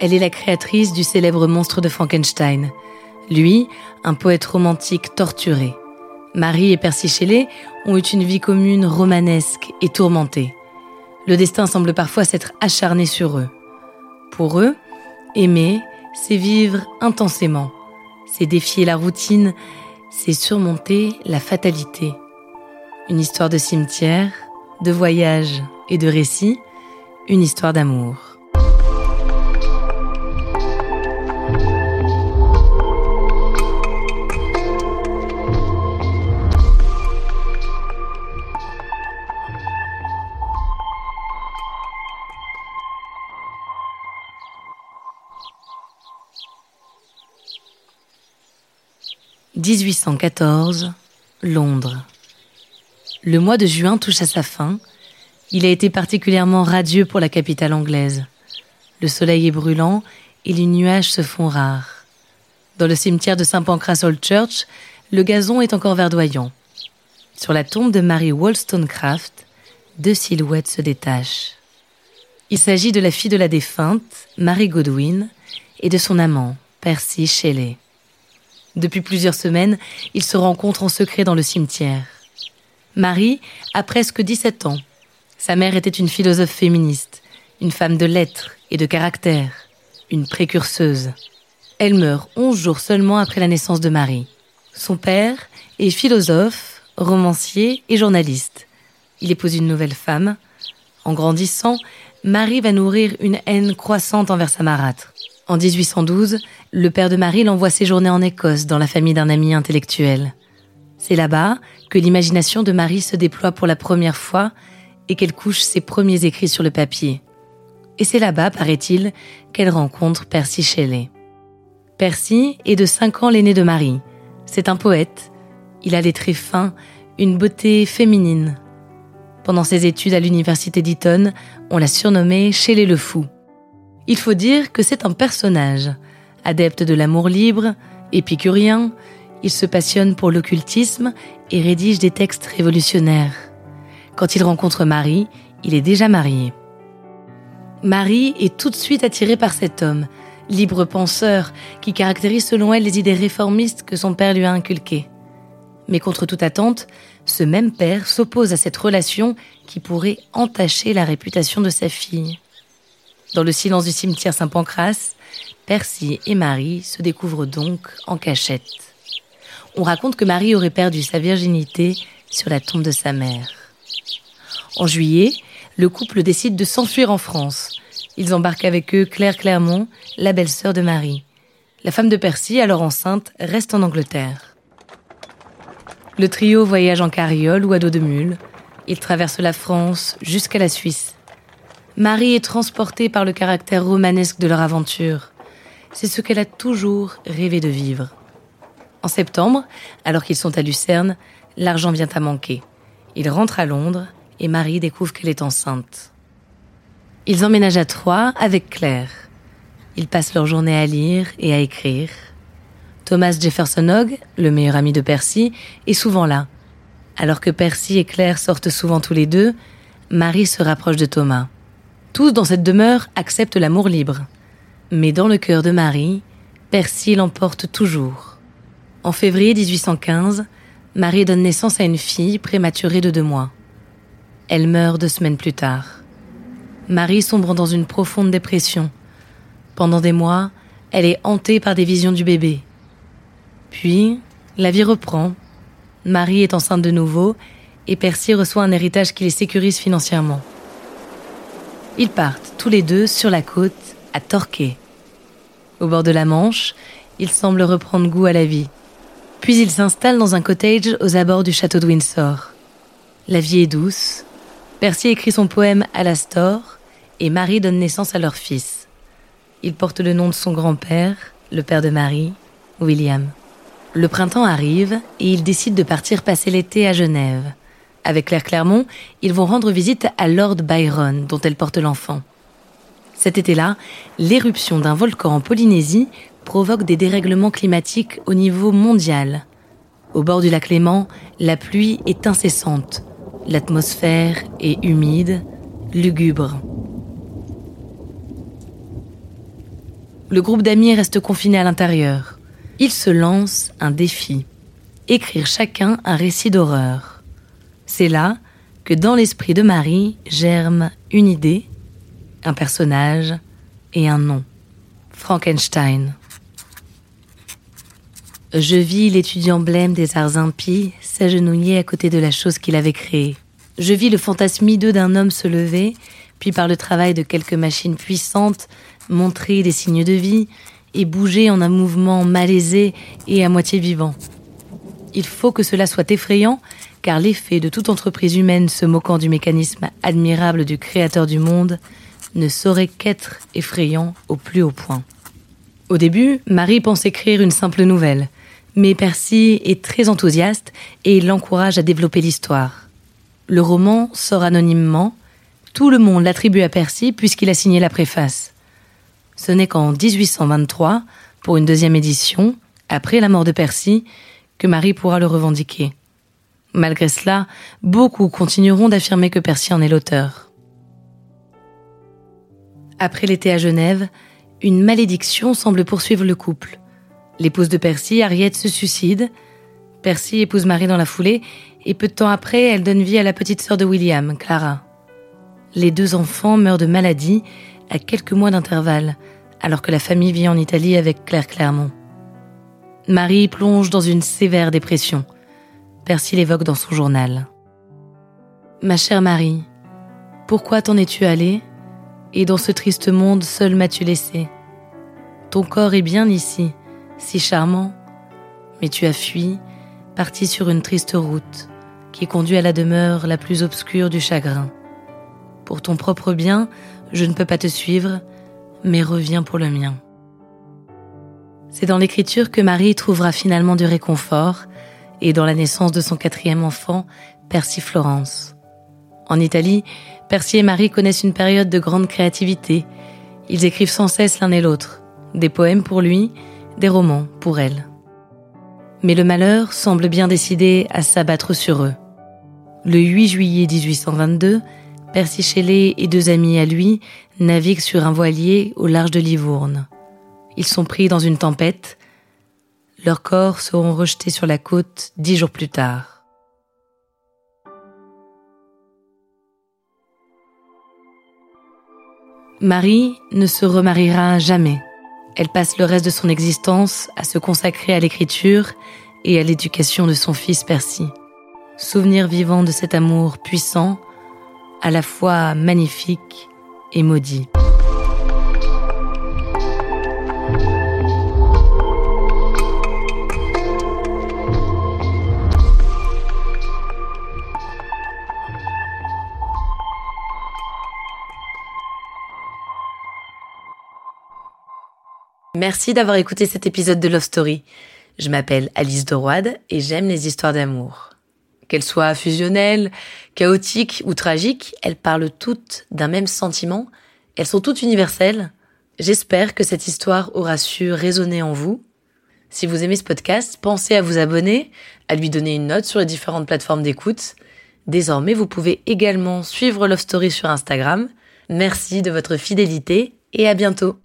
Elle est la créatrice du célèbre monstre de Frankenstein. Lui, un poète romantique torturé. Marie et Percy Shelley ont eu une vie commune romanesque et tourmentée. Le destin semble parfois s'être acharné sur eux. Pour eux, aimer, c'est vivre intensément, c'est défier la routine, c'est surmonter la fatalité. Une histoire de cimetière, de voyage et de récit, une histoire d'amour. 1814, Londres. Le mois de juin touche à sa fin. Il a été particulièrement radieux pour la capitale anglaise. Le soleil est brûlant et les nuages se font rares. Dans le cimetière de Saint Pancras Old Church, le gazon est encore verdoyant. Sur la tombe de Mary Wollstonecraft, deux silhouettes se détachent. Il s'agit de la fille de la défunte, Mary Godwin, et de son amant, Percy Shelley. Depuis plusieurs semaines, ils se rencontrent en secret dans le cimetière. Marie a presque 17 ans. Sa mère était une philosophe féministe, une femme de lettres et de caractère, une précurseuse. Elle meurt 11 jours seulement après la naissance de Marie. Son père est philosophe, romancier et journaliste. Il épouse une nouvelle femme. En grandissant, Marie va nourrir une haine croissante envers sa marâtre. En 1812, le père de Marie l'envoie séjourner en Écosse dans la famille d'un ami intellectuel. C'est là-bas que l'imagination de Marie se déploie pour la première fois et qu'elle couche ses premiers écrits sur le papier. Et c'est là-bas, paraît-il, qu'elle rencontre Percy Shelley. Percy est de 5 ans l'aîné de Marie. C'est un poète. Il a des traits fins, une beauté féminine. Pendant ses études à l'université d'Eton, on l'a surnommé Shelley le Fou. Il faut dire que c'est un personnage. Adepte de l'amour libre, épicurien, il se passionne pour l'occultisme et rédige des textes révolutionnaires. Quand il rencontre Marie, il est déjà marié. Marie est tout de suite attirée par cet homme, libre penseur, qui caractérise selon elle les idées réformistes que son père lui a inculquées. Mais contre toute attente, ce même père s'oppose à cette relation qui pourrait entacher la réputation de sa fille. Dans le silence du cimetière Saint-Pancras, Percy et Marie se découvrent donc en cachette. On raconte que Marie aurait perdu sa virginité sur la tombe de sa mère. En juillet, le couple décide de s'enfuir en France. Ils embarquent avec eux Claire Clermont, la belle-sœur de Marie. La femme de Percy, alors enceinte, reste en Angleterre. Le trio voyage en carriole ou à dos de mule. Ils traversent la France jusqu'à la Suisse. Marie est transportée par le caractère romanesque de leur aventure. C'est ce qu'elle a toujours rêvé de vivre. En septembre, alors qu'ils sont à Lucerne, l'argent vient à manquer. Ils rentrent à Londres et Marie découvre qu'elle est enceinte. Ils emménagent à Troyes avec Claire. Ils passent leur journée à lire et à écrire. Thomas Jefferson Hogg, le meilleur ami de Percy, est souvent là. Alors que Percy et Claire sortent souvent tous les deux, Marie se rapproche de Thomas. Tous dans cette demeure acceptent l'amour libre. Mais dans le cœur de Marie, Percy l'emporte toujours. En février 1815, Marie donne naissance à une fille prématurée de deux mois. Elle meurt deux semaines plus tard. Marie sombre dans une profonde dépression. Pendant des mois, elle est hantée par des visions du bébé. Puis, la vie reprend. Marie est enceinte de nouveau et Percy reçoit un héritage qui les sécurise financièrement. Ils partent tous les deux sur la côte, à Torquay. Au bord de la Manche, ils semblent reprendre goût à la vie. Puis ils s'installent dans un cottage aux abords du château de Windsor. La vie est douce. Percy écrit son poème Alastor et Marie donne naissance à leur fils. Il porte le nom de son grand-père, le père de Marie, William. Le printemps arrive et ils décident de partir passer l'été à Genève. Avec Claire Clermont, ils vont rendre visite à Lord Byron, dont elle porte l'enfant. Cet été-là, l'éruption d'un volcan en Polynésie provoque des dérèglements climatiques au niveau mondial. Au bord du lac Léman, la pluie est incessante. L'atmosphère est humide, lugubre. Le groupe d'amis reste confiné à l'intérieur. Ils se lancent un défi. Écrire chacun un récit d'horreur. C'est là que dans l'esprit de Marie germe une idée, un personnage et un nom. Frankenstein. Je vis l'étudiant blême des arts impies s'agenouiller à côté de la chose qu'il avait créée. Je vis le fantasme hideux d'un homme se lever, puis par le travail de quelques machines puissantes, montrer des signes de vie et bouger en un mouvement malaisé et à moitié vivant. Il faut que cela soit effrayant, car l'effet de toute entreprise humaine se moquant du mécanisme admirable du Créateur du monde ne saurait qu'être effrayant au plus haut point. Au début, Marie pense écrire une simple nouvelle, mais Percy est très enthousiaste et l'encourage à développer l'histoire. Le roman sort anonymement, tout le monde l'attribue à Percy puisqu'il a signé la préface. Ce n'est qu'en 1823, pour une deuxième édition, après la mort de Percy, que Marie pourra le revendiquer. Malgré cela, beaucoup continueront d'affirmer que Percy en est l'auteur. Après l'été à Genève, une malédiction semble poursuivre le couple. L'épouse de Percy, Harriet, se suicide. Percy épouse Marie dans la foulée, et peu de temps après, elle donne vie à la petite sœur de William, Clara. Les deux enfants meurent de maladie à quelques mois d'intervalle, alors que la famille vit en Italie avec Claire Clermont. Marie plonge dans une sévère dépression. Percy l'évoque dans son journal. Ma chère Marie, pourquoi t'en es-tu allée? Et dans ce triste monde, seul m'as-tu laissé? Ton corps est bien ici, si charmant, mais tu as fui, parti sur une triste route qui conduit à la demeure la plus obscure du chagrin. Pour ton propre bien, je ne peux pas te suivre, mais reviens pour le mien. C'est dans l'écriture que Marie trouvera finalement du réconfort et dans la naissance de son quatrième enfant, Percy Florence. En Italie, Percy et Marie connaissent une période de grande créativité. Ils écrivent sans cesse l'un et l'autre, des poèmes pour lui, des romans pour elle. Mais le malheur semble bien décidé à s'abattre sur eux. Le 8 juillet 1822, Percy Shelley et deux amis à lui naviguent sur un voilier au large de Livourne. Ils sont pris dans une tempête. Leurs corps seront rejetés sur la côte dix jours plus tard. Marie ne se remariera jamais. Elle passe le reste de son existence à se consacrer à l'écriture et à l'éducation de son fils Percy. Souvenir vivant de cet amour puissant, à la fois magnifique et maudit. Merci d'avoir écouté cet épisode de Love Story. Je m'appelle Alice Doroide et j'aime les histoires d'amour. Qu'elles soient fusionnelles, chaotiques ou tragiques, elles parlent toutes d'un même sentiment. Elles sont toutes universelles. J'espère que cette histoire aura su résonner en vous. Si vous aimez ce podcast, pensez à vous abonner, à lui donner une note sur les différentes plateformes d'écoute. Désormais, vous pouvez également suivre Love Story sur Instagram. Merci de votre fidélité et à bientôt.